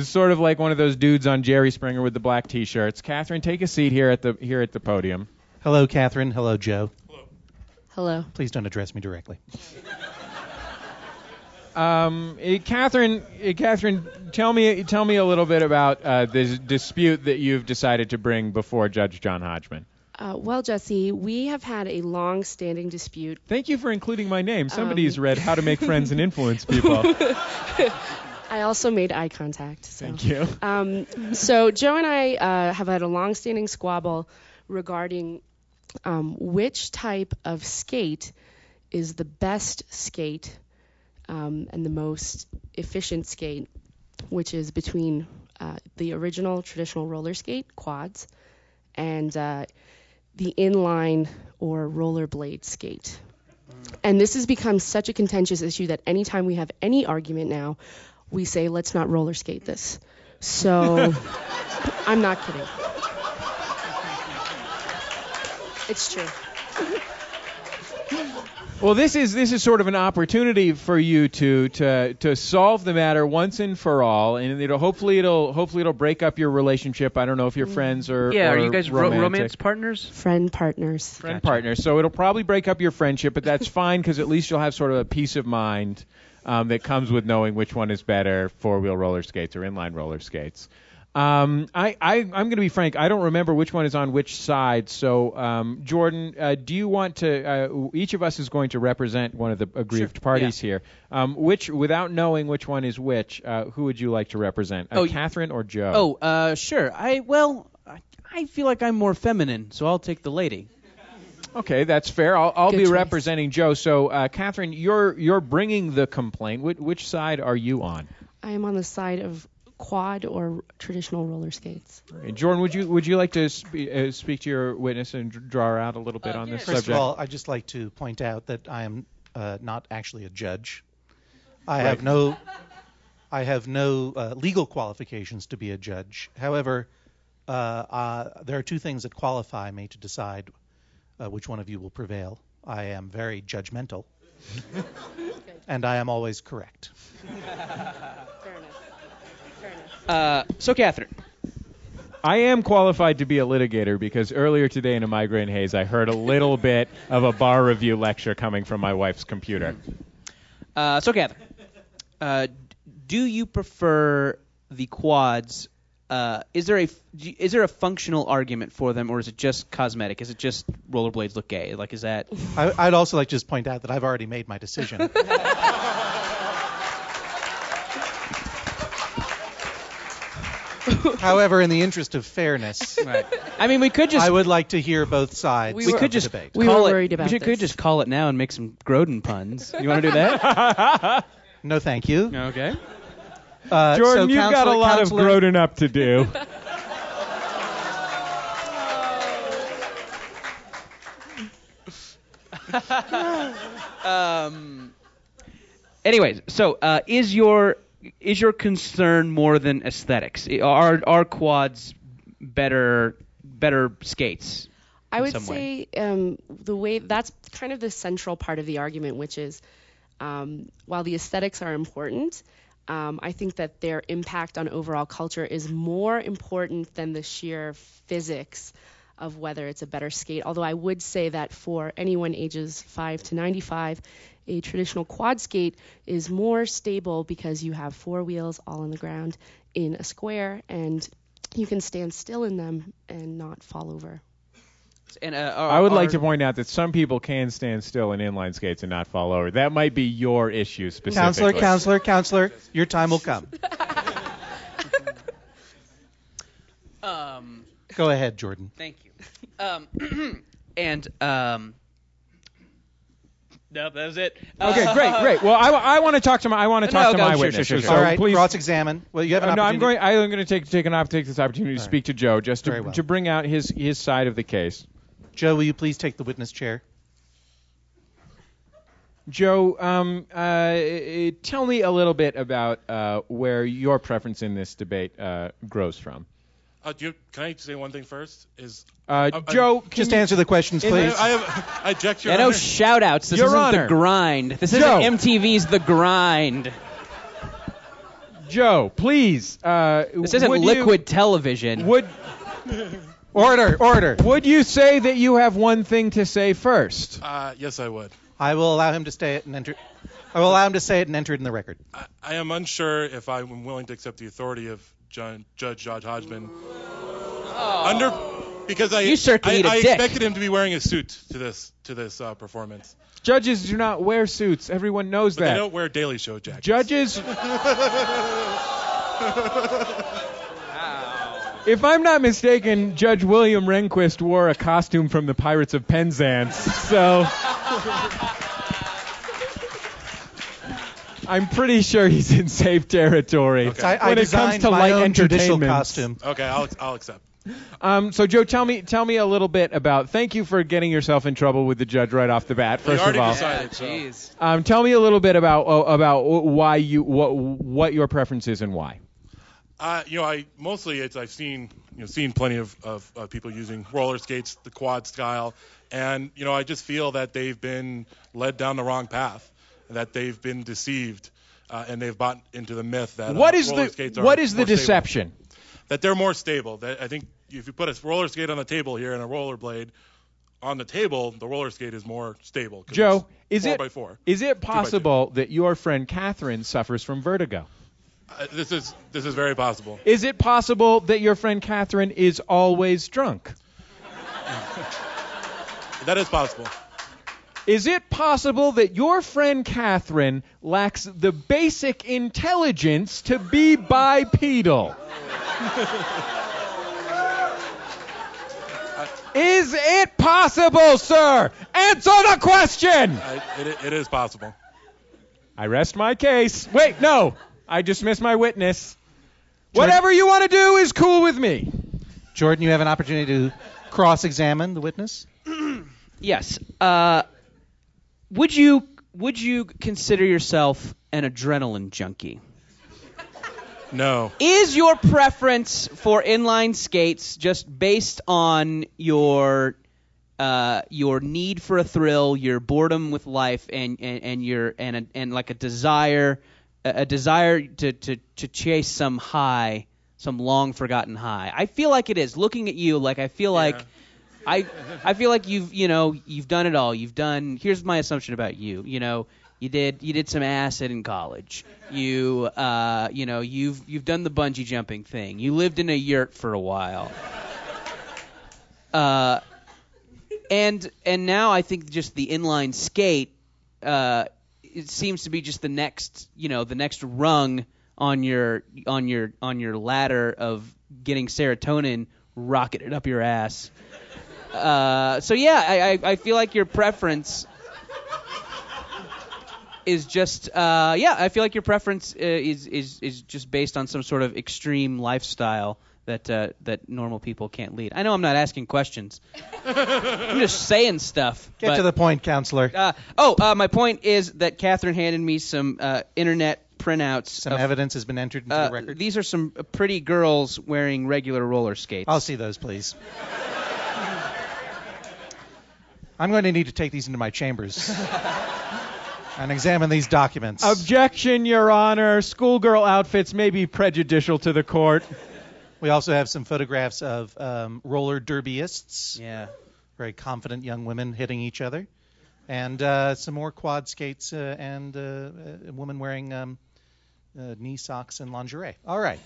Sort of like one of those dudes on Jerry Springer with the black T-shirts. Catherine, take a seat here at the here at the podium. Hello, Catherine. Hello, Joe. Hello. Hello. Please don't address me directly. Um, eh, Catherine, eh, Catherine, tell me tell me a little bit about uh, this dispute that you've decided to bring before Judge John Hodgman. Uh, well, Jesse, we have had a long-standing dispute. Thank you for including my name. Somebody's Um, read How to Make Friends and Influence People. [LAUGHS] I also made eye contact. So. Thank you. Um, so Joe and I uh, have had a long-standing squabble regarding um, which type of skate is the best skate um, and the most efficient skate, which is between uh, the original traditional roller skate quads and uh, the inline or rollerblade skate. And this has become such a contentious issue that anytime we have any argument now, we say, let's not roller skate this. So [LAUGHS] I'm not kidding. [LAUGHS] It's true. Well, this is this is sort of an opportunity for you to to to solve the matter once and for all, and it'll hopefully it'll hopefully it'll break up your relationship. I don't know if you're friends or Yeah, or are you guys ro- romantic. romance partners? Friend partners. friend partners. So it'll probably break up your friendship, but that's [LAUGHS] fine because at least you'll have sort of a peace of mind um, that comes with knowing which one is better, four wheel roller skates or inline roller skates. Um, I, I, I'm going to be frank. I don't remember which one is on which side. So, um, Jordan, uh, do you want to? Uh, each of us is going to represent one of the aggrieved parties here. Um, which, without knowing which one is which, uh, who would you like to represent? Uh, Oh, Catherine or Joe? Oh, uh, sure. I well, I, I feel like I'm more feminine, so I'll take the lady. Okay, that's fair. I'll, I'll be choice. representing Joe. So, uh, Catherine, you're you're bringing the complaint. Which, which side are you on? I am on the side of quad or traditional roller skates. Okay, Jordan, would you would you like to spe- uh, speak to your witness and draw her out a little bit on this First subject? of all, I'd just like to point out that I am uh, not actually a judge. I Right. have no, I have no uh, legal qualifications to be a judge. However, uh, uh, there are two things that qualify me to decide uh, which one of you will prevail. I am very judgmental, [LAUGHS] and I am always correct. [LAUGHS] Fair enough. Fair enough. Uh, so Catherine, I am qualified to be a litigator because earlier today in a migraine haze, I heard a little bit of a bar review lecture coming from my wife's computer. uh, so Catherine, uh, do you prefer the quads? Uh, is there a is there a functional argument for them, or is it just cosmetic? Is it just rollerblades look gay? Like, is that I, I'd also like to just point out that I've already made my decision. [LAUGHS] [LAUGHS] However, in the interest of fairness, right? I mean, we could just I would like to hear both sides. We we were- could of the just debate. We call were it, worried about we should, could this. just call it now and make some Grodin puns. You want to do that? [LAUGHS] No, thank you. okay. Uh, Jordan, so you've got a counselor- lot counselor- of Grodin up to do. [LAUGHS] Um. Anyways, so uh, is your is your concern more than aesthetics? Are are quads better better skates? I would say um, the way that's kind of the central part of the argument, which is um, while the aesthetics are important, um, I think that their impact on overall culture is more important than the sheer physics of whether it's a better skate. Although I would say that for anyone ages 5 to 95, a traditional quad skate is more stable because you have four wheels all on the ground in a square and you can stand still in them and not fall over. And uh, I would like are- to point out that some people can stand still in inline skates and not fall over. That might be your issue specifically. Counselor, counselor, counselor, your time will come. [LAUGHS] Um. Go ahead, Jordan. Thank you. Um. [CLEARS THROAT] and um. No, that was it. Okay, Uh, great, great. Well, I, I want to talk to my I want to No, talk to go, my sure, witness. sure, sure, So All right, please, cross-examine. Well, you have an Uh, no, I'm going. I'm going to take take an take this opportunity to speak to Joe just to well. to bring out his his side of the case. Joe, will you please take the witness chair? Joe, um, uh, tell me a little bit about uh, where your preference in this debate uh, grows from. Uh, do you, can I say one thing first? Is Uh, I- I- Joe, can Just you- answer the questions, please. I have I object, Your Yeah, no Honor. shout outs. This Your isn't Honor. the grind. This Joe. isn't MTV's The Grind. Joe, please. Uh, This isn't would you- liquid television. would Order, order. would you say that you have one thing to say first? Uh, yes, I would. I will allow him to stay it and enter. I will allow him to say it and enter it in the record. I, I am unsure if I'm willing to accept the authority of Judge Judge Josh Hodgman. Under because I You sir can I, eat a I dick. expected him to be wearing a suit to this to this uh, performance. Judges do not wear suits. Everyone knows But that. they don't wear Daily Show jackets. Judges. [LAUGHS] If I'm not mistaken, Judge William Rehnquist wore a costume from the Pirates of Penzance. So [LAUGHS] I'm pretty sure he's in safe territory Okay. I, I when it comes to my light own entertainment. costume. Okay, I'll I'll accept. Um, so Joe, tell me tell me a little bit about. Thank you for getting yourself in trouble with the judge right off the bat. First of all, decided. so- Jeez. um, tell me a little bit about uh, about why you what what your preference is and why. Uh, you know, I mostly it's I've seen you know seen plenty of, of uh, people using roller skates, the quad style, and you know I just feel that they've been led down the wrong path, that they've been deceived, uh, and they've bought into the myth that What uh, is roller the skates are what is the more stable. deception? That they're more stable. That I think if you put a roller skate on the table here and a roller blade on the table, the roller skate is more stable. Joe, is it by four. is it two. possible that your friend Catherine suffers from vertigo? Uh, this is this is very possible. Is it possible that your friend Catherine is always drunk? [LAUGHS] That is possible. Is it possible that your friend Catherine lacks the basic intelligence to be bipedal? Is it possible, sir? Answer the question! I, it, it is possible. I rest my case. Wait, no. I dismiss my witness. Whatever you want to do is cool with me. Jordan, you have an opportunity to cross-examine the witness. [CLEARS THROAT] Yes. Uh, would you would you consider yourself an adrenaline junkie? No. Is your preference for inline skates just based on your uh, your need for a thrill, your boredom with life, and and, and your and a, and like a desire a, a desire to, to to chase some high, some long forgotten high? I feel like it is. Looking at you, like I feel like. I I feel like you've you know you've done it all. You've done. Here's my assumption about you. You know you did you did some acid in college. You uh you know you've you've done the bungee jumping thing. You lived in a yurt for a while. Uh, and and now I think just the inline skate uh it seems to be just the next you know the next rung on your on your on your ladder of getting serotonin rocketed up your ass. Uh, so yeah, I, I, I feel like your preference is just uh, yeah, I feel like your preference uh, is is is just based on some sort of extreme lifestyle that uh, that normal people can't lead. I know I'm not asking questions. I'm just saying stuff. Get but- to the point, counselor. uh, oh, uh, my point is that Catherine handed me some uh, internet printouts. Some of, evidence has been entered into uh, the record. These are some uh, pretty girls wearing regular roller skates. I'll see those, please. I'm going to need to take these into my chambers [LAUGHS] and examine these documents. Objection, Your Honor. Schoolgirl outfits may be prejudicial to the court. we also have some photographs of um, roller derbyists, Yeah. very confident young women hitting each other, and uh, some more quad skates uh, and uh, a woman wearing um, uh, knee socks and lingerie. All right.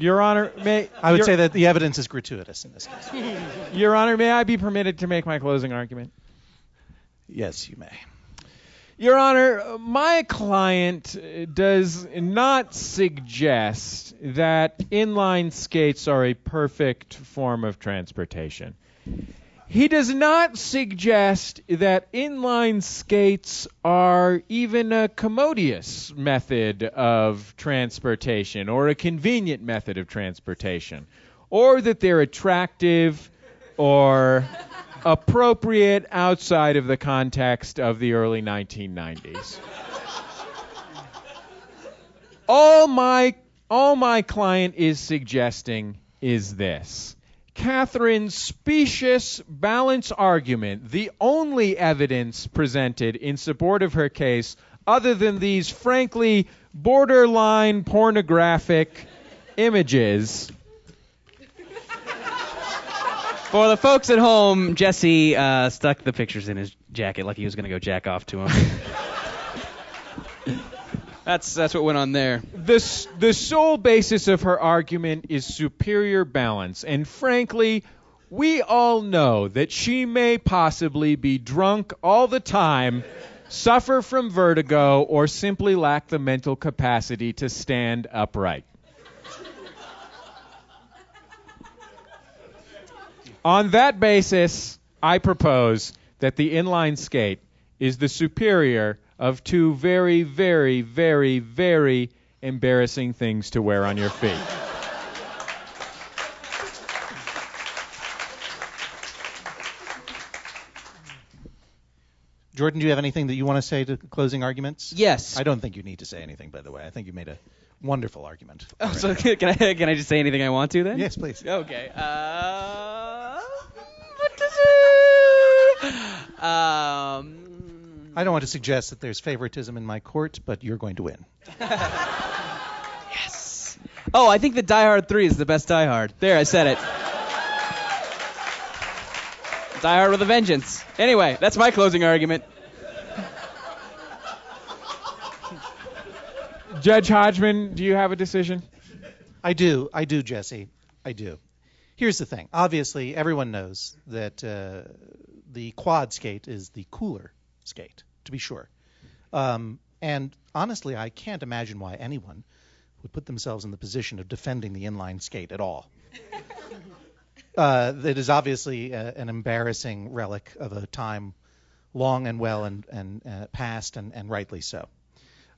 Your Honor, may I would Your- say that the evidence is gratuitous in this case. [LAUGHS] Your Honor, may I be permitted to make my closing argument? yes, you may. Your Honor, my client does not suggest that inline skates are a perfect form of transportation. He does not suggest that inline skates are even a commodious method of transportation or a convenient method of transportation, or that they're attractive or appropriate outside of the context of the early 1990s. all my all my client is suggesting is this. Catherine's specious balance argument, the only evidence presented in support of her case, other than these frankly borderline pornographic images, For the folks at home, Jesse uh, stuck the pictures in his jacket like he was going to go jack off to him. [LAUGHS] That's that's what went on there. The, the sole basis of her argument is superior balance, and frankly, we all know that she may possibly be drunk all the time, suffer from vertigo, or simply lack the mental capacity to stand upright. On that basis, I propose that the inline skate is the superior of two very, very, very, very embarrassing things to wear on your feet. Jordan, do you have anything that you want to say to closing arguments? Yes. I don't think you need to say anything, by the way. I think you made a wonderful argument. Oh, so can I can I just say anything I want to then? Yes, please. Okay. Uh, what does it? Um. I don't want to suggest that there's favoritism in my court, but you're going to win. [LAUGHS] Yes. Oh, I think the Die Hard 3 is the best Die Hard. There, I said it. Die Hard with a Vengeance. Anyway, that's my closing argument. Judge Hodgman, do you have a decision? I do. I do, Jesse. I do. Here's the thing. Obviously, everyone knows that uh, the quad skate is the cooler skate, to be sure. Um, and honestly, I can't imagine why anyone would put themselves in the position of defending the inline skate at all. [LAUGHS] uh, that is obviously uh an embarrassing relic of a time long and well and, and uh, past, and, and rightly so.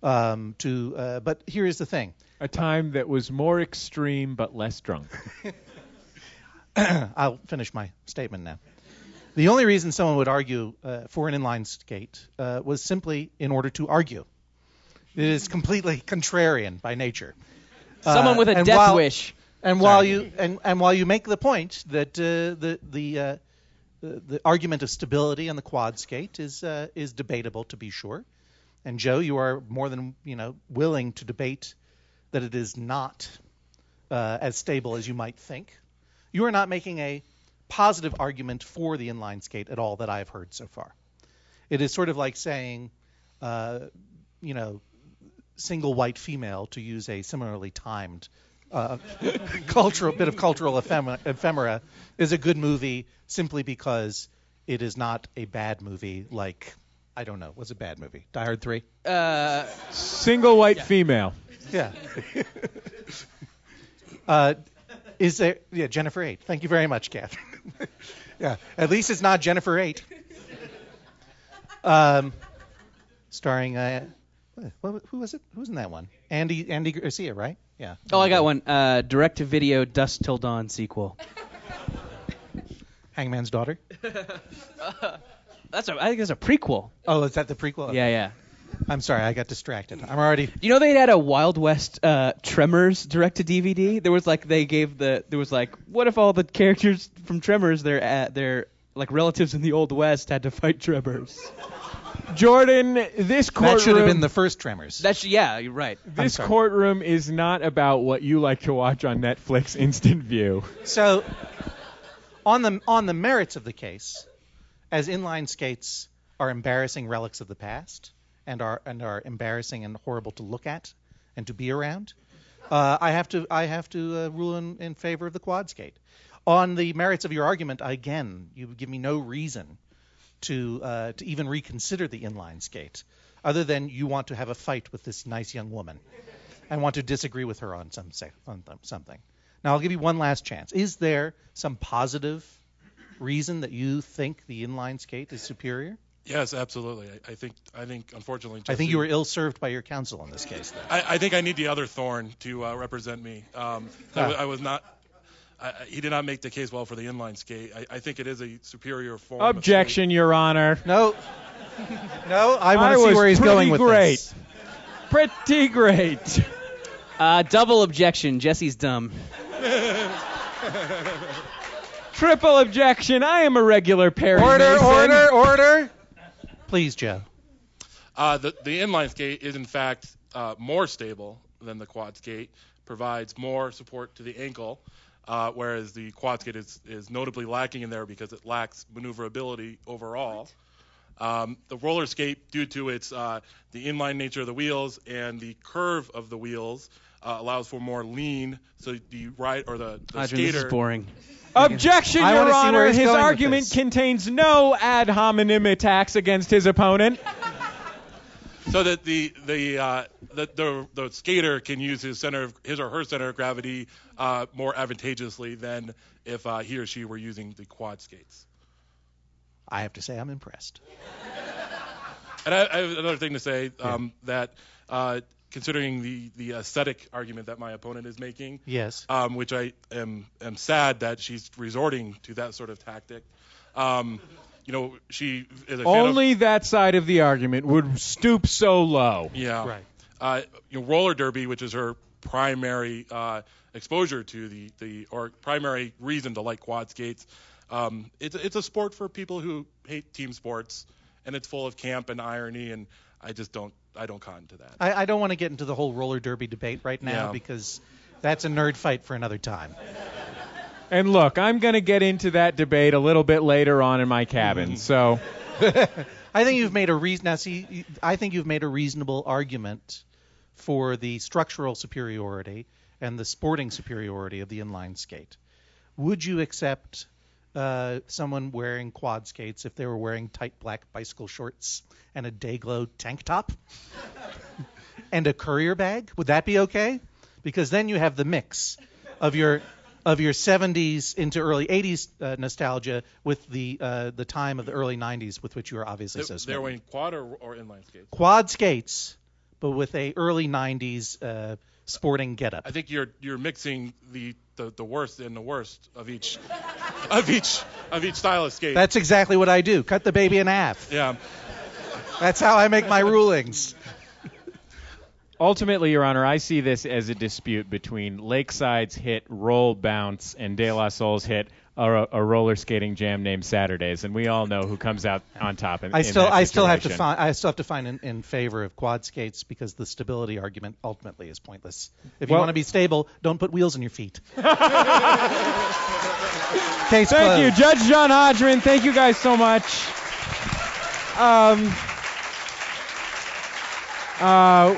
Um, to, uh, but here is the thing. A time that was more extreme but less drunk. [LAUGHS] I'll finish my statement now. The only reason someone would argue uh, for an inline skate uh, was simply in order to argue. It is completely contrarian by nature. Someone Uh, with a death while- wish. And while you and, and while you make the point that uh, the the uh, the argument of stability on the quad skate is is debatable to be sure, and Joe, you are more than you know willing to debate that it is not uh, as stable as you might think. You are not making a positive argument for the inline skate at all that I have heard so far. It is sort of like saying, uh, you know, single white female to use a similarly timed uh, [LAUGHS] cultural bit of cultural ephemera, ephemera is a good movie simply because it is not a bad movie like I don't know what's a bad movie? Die Hard three? Uh, Single white female. yeah. [LAUGHS] Uh, is there yeah Jennifer Eight thank you very much Catherine [LAUGHS] [LAUGHS] yeah at least it's not Jennifer Eight um, starring uh, what, who was it who was in that one Andy Andy Garcia right yeah oh, I got one. Uh, direct to video Dusk Till Dawn sequel. [LAUGHS] Hangman's Daughter [LAUGHS] That's a, I think it's a prequel. oh is that the prequel Yeah, yeah. I'm sorry I got distracted I'm already You know they had a Wild West uh, Tremors direct to DVD. There was like they gave the there was like what if all the characters from Tremors their uh, their like relatives in the Old West had to fight Tremors. Jordan, this courtroom. that should have been the first Tremors That's yeah, you're right. This courtroom is not about what you like to watch on Netflix Instant View. So, on the on the merits of the case, as inline skates are embarrassing relics of the past and are and are embarrassing and horrible to look at and to be around, uh, I have to I have to uh, rule in, in favor of the quad skate. On the merits of your argument, again, you give me no reason to uh, to even reconsider the inline skate, other than you want to have a fight with this nice young woman and want to disagree with her on some on th- something. Now I'll give you one last chance. Is there some positive reason that you think the inline skate is superior? Yes, absolutely. I, I think I think unfortunately. I think you were ill served by your counsel in this case. Then. I, I think I need the other thorn to uh, represent me. Um, I, Ah. I was not. I, I- he did not make the case well for the inline skate. I, I think it is a superior form. of Objection, Your Honor. No, no. I want I to see where he's going with great. this. Pretty great. Pretty Uh, double objection. Jesse's dumb. [LAUGHS] Triple objection. I am a regular Perry Order, Mason. order, order. Please, Joe. Uh, the, the inline skate is in fact uh, more stable than the quad skate, provides more support to the ankle, uh, whereas the quad skate is, is notably lacking in there because it lacks maneuverability overall. Um, the roller skate, due to its uh, the inline nature of the wheels and the curve of the wheels, uh, allows for more lean. So the ride or the, the Hodgman, skater. this is boring. Objection, I Your wanna see where Honor. he's His going with argument this. contains no ad hominem attacks against his opponent. so that the the, uh, the the the skater can use his center of his or her center of gravity uh, more advantageously than if uh, he or she were using the quad skates. I have to say I'm impressed. And I, I have another thing to say um, that uh, considering the the aesthetic argument that my opponent is making, Yes. um, which I am am sad that she's resorting to that sort of tactic. Um, you know, she is a fan of- Only that side of the argument would stoop so low. Yeah. Right. Uh, you know, roller derby, which is her primary uh, exposure to the, the or primary reason to like quad skates. Um, it's it's a sport for people who hate team sports, and it's full of camp and irony, and I just don't I don't cotton to that. I, I don't want to get into the whole roller derby debate right now Yeah. because that's a nerd fight for another time. And look, I'm going to get into that debate a little bit later on in my cabin. Mm-hmm. So, [LAUGHS] I think you've made a reason. Now, see, I think you've made a reasonable argument for the structural superiority and the sporting superiority of the inline skate. Would you accept uh, someone wearing quad skates if they were wearing tight black bicycle shorts and a Dayglow tank top [LAUGHS] and a courier bag? Would that be okay? Because then you have the mix of your of your 70s into early 80s uh, nostalgia with the uh, the time of the early 90s with which you are obviously so They're wearing quad or, or inline skates. Quad skates, but with a early 90s uh, sporting getup. I think you're you're mixing the, the, the worst and the worst of each of each of each style of skate. That's exactly what I do. Cut the baby in half. yeah. That's how I make my rulings. ultimately, Your Honor, I see this as a dispute between Lakeside's hit Roll Bounce and De La Soul's hit a, a roller skating jam named Saturdays, and we all know who comes out on top. In, I in still that I still have to find I still have to find in, in favor of quad skates because the stability argument ultimately is pointless. If you Well- want to be stable, don't put wheels in your feet. [LAUGHS] Case Thank you. Judge John Hodgman. Thank you guys so much. Um, uh,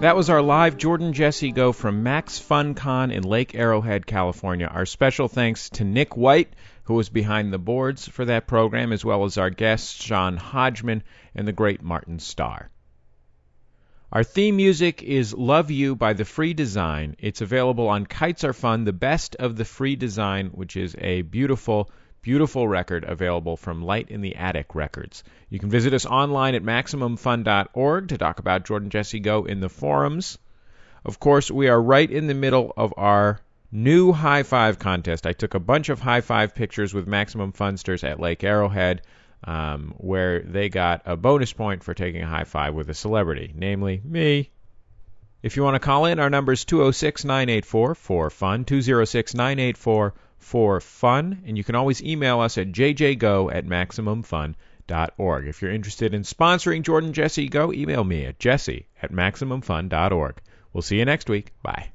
That was our live Jordan Jesse Go from Max Fun Con in Lake Arrowhead, California. Our special thanks to Nick White, who was behind the boards for that program, as well as our guests, John Hodgman and the great Martin Starr. Our theme music is Love You by The Free Design. It's available on Kites Are Fun, the best of the free design, which is a beautiful, beautiful record available from Light in the Attic Records. You can visit us online at MaximumFun.org to talk about Jordan Jesse Go in the forums. Of course, we are right in the middle of our new high five contest. I took a bunch of high five pictures with Maximum Funsters at Lake Arrowhead, um, where they got a bonus point for taking a high five with a celebrity, namely me. If you want to call in, our number is 206 984 4FUN, 206 984 for fun. And you can always email us at jjgo at maximumfun.org. If you're interested in sponsoring Jordan Jesse Go, email me at jesse at maximumfun.org. We'll see you next week. Bye.